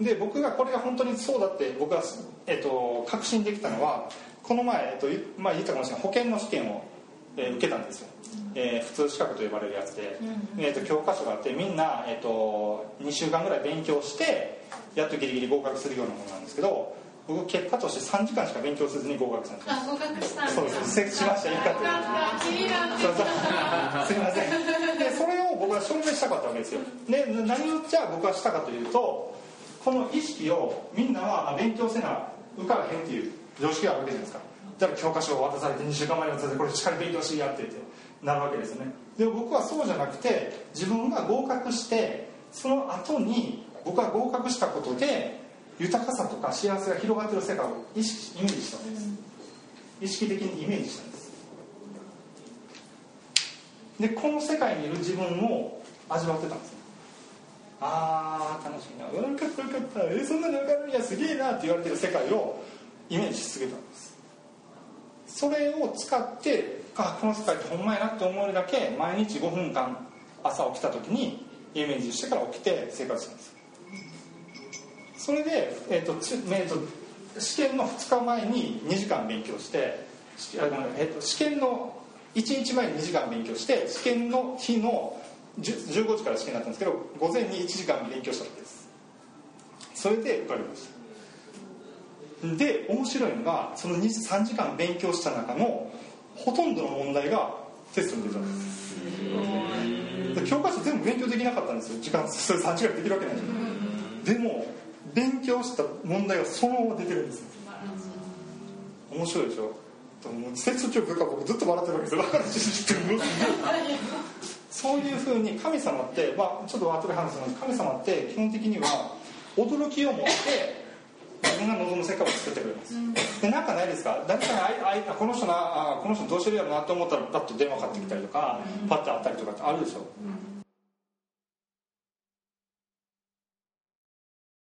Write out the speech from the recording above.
で僕がこれが本当にそうだって僕は、えっと、確信できたのはこの前、えっとまあ、言ったかもしれない。保険の試験を、えー受けたんですよ、えー普通資格と呼ばれるやつで、えっと教科書があってみんな、えっと2週間ぐらい勉強してやっとギリギリ合格するようなものなんですけど僕結果として3時間しか勉強せずに合格したんですよ。あ合格したそうです。せしました。よか。った。すいません。でそれを僕は証明したかったわけですよ。で何をじゃあ僕はしたかというとこの意識をみんなは勉強せな受からへんっていう常識があるわけじゃないですか。だから教科書を渡されて2週間前に渡されてこれしっかり勉強しやってってなるわけですよね。でも僕はそうじゃなくて自分が合格してその後に僕は合格したことで豊かさとか幸せが広がってる世界を意識イメージしたんです。意識的にイメージしたんです。でこの世界にいる自分を味わってたんですよ。あー楽しいな。うんよかったよかった。えそんなの分かるんやすげえなって言われてる世界をイメージし続けたんです。それを使ってあこの世界ってほんまやなって思えるだけ毎日5分間朝起きた時にイメージしてから起きて生活したんです。それで、えーとつえーと試験の2日前に2時間勉強してあごめんえーと試験の1日前に2時間勉強して試験の日の15時から試験だったんですけど午前に1時間勉強したわけです。それで受かりました。で面白いのがその2 3時間勉強した中のほとんどの問題がテストに出たんです。で教科書全部勉強できなかったんですよ。時間それ3時間できるわけないじゃん。でも勉強した問題がそのまま出てるんですよ。面白いでしょ？でももう接中部下僕ずっと笑ってるわけですよ。だか そういうふうに神様って、まあ、ちょっと後で話すの神様って基本的には驚きを持って自分が望む世界を作ってくれます、でなんかないですか？誰かにあいあいこの人なあこの人どうしてるやろなと思ったらパッと電話かかってきたりとか、パッと会ったりとかってあるでしょ、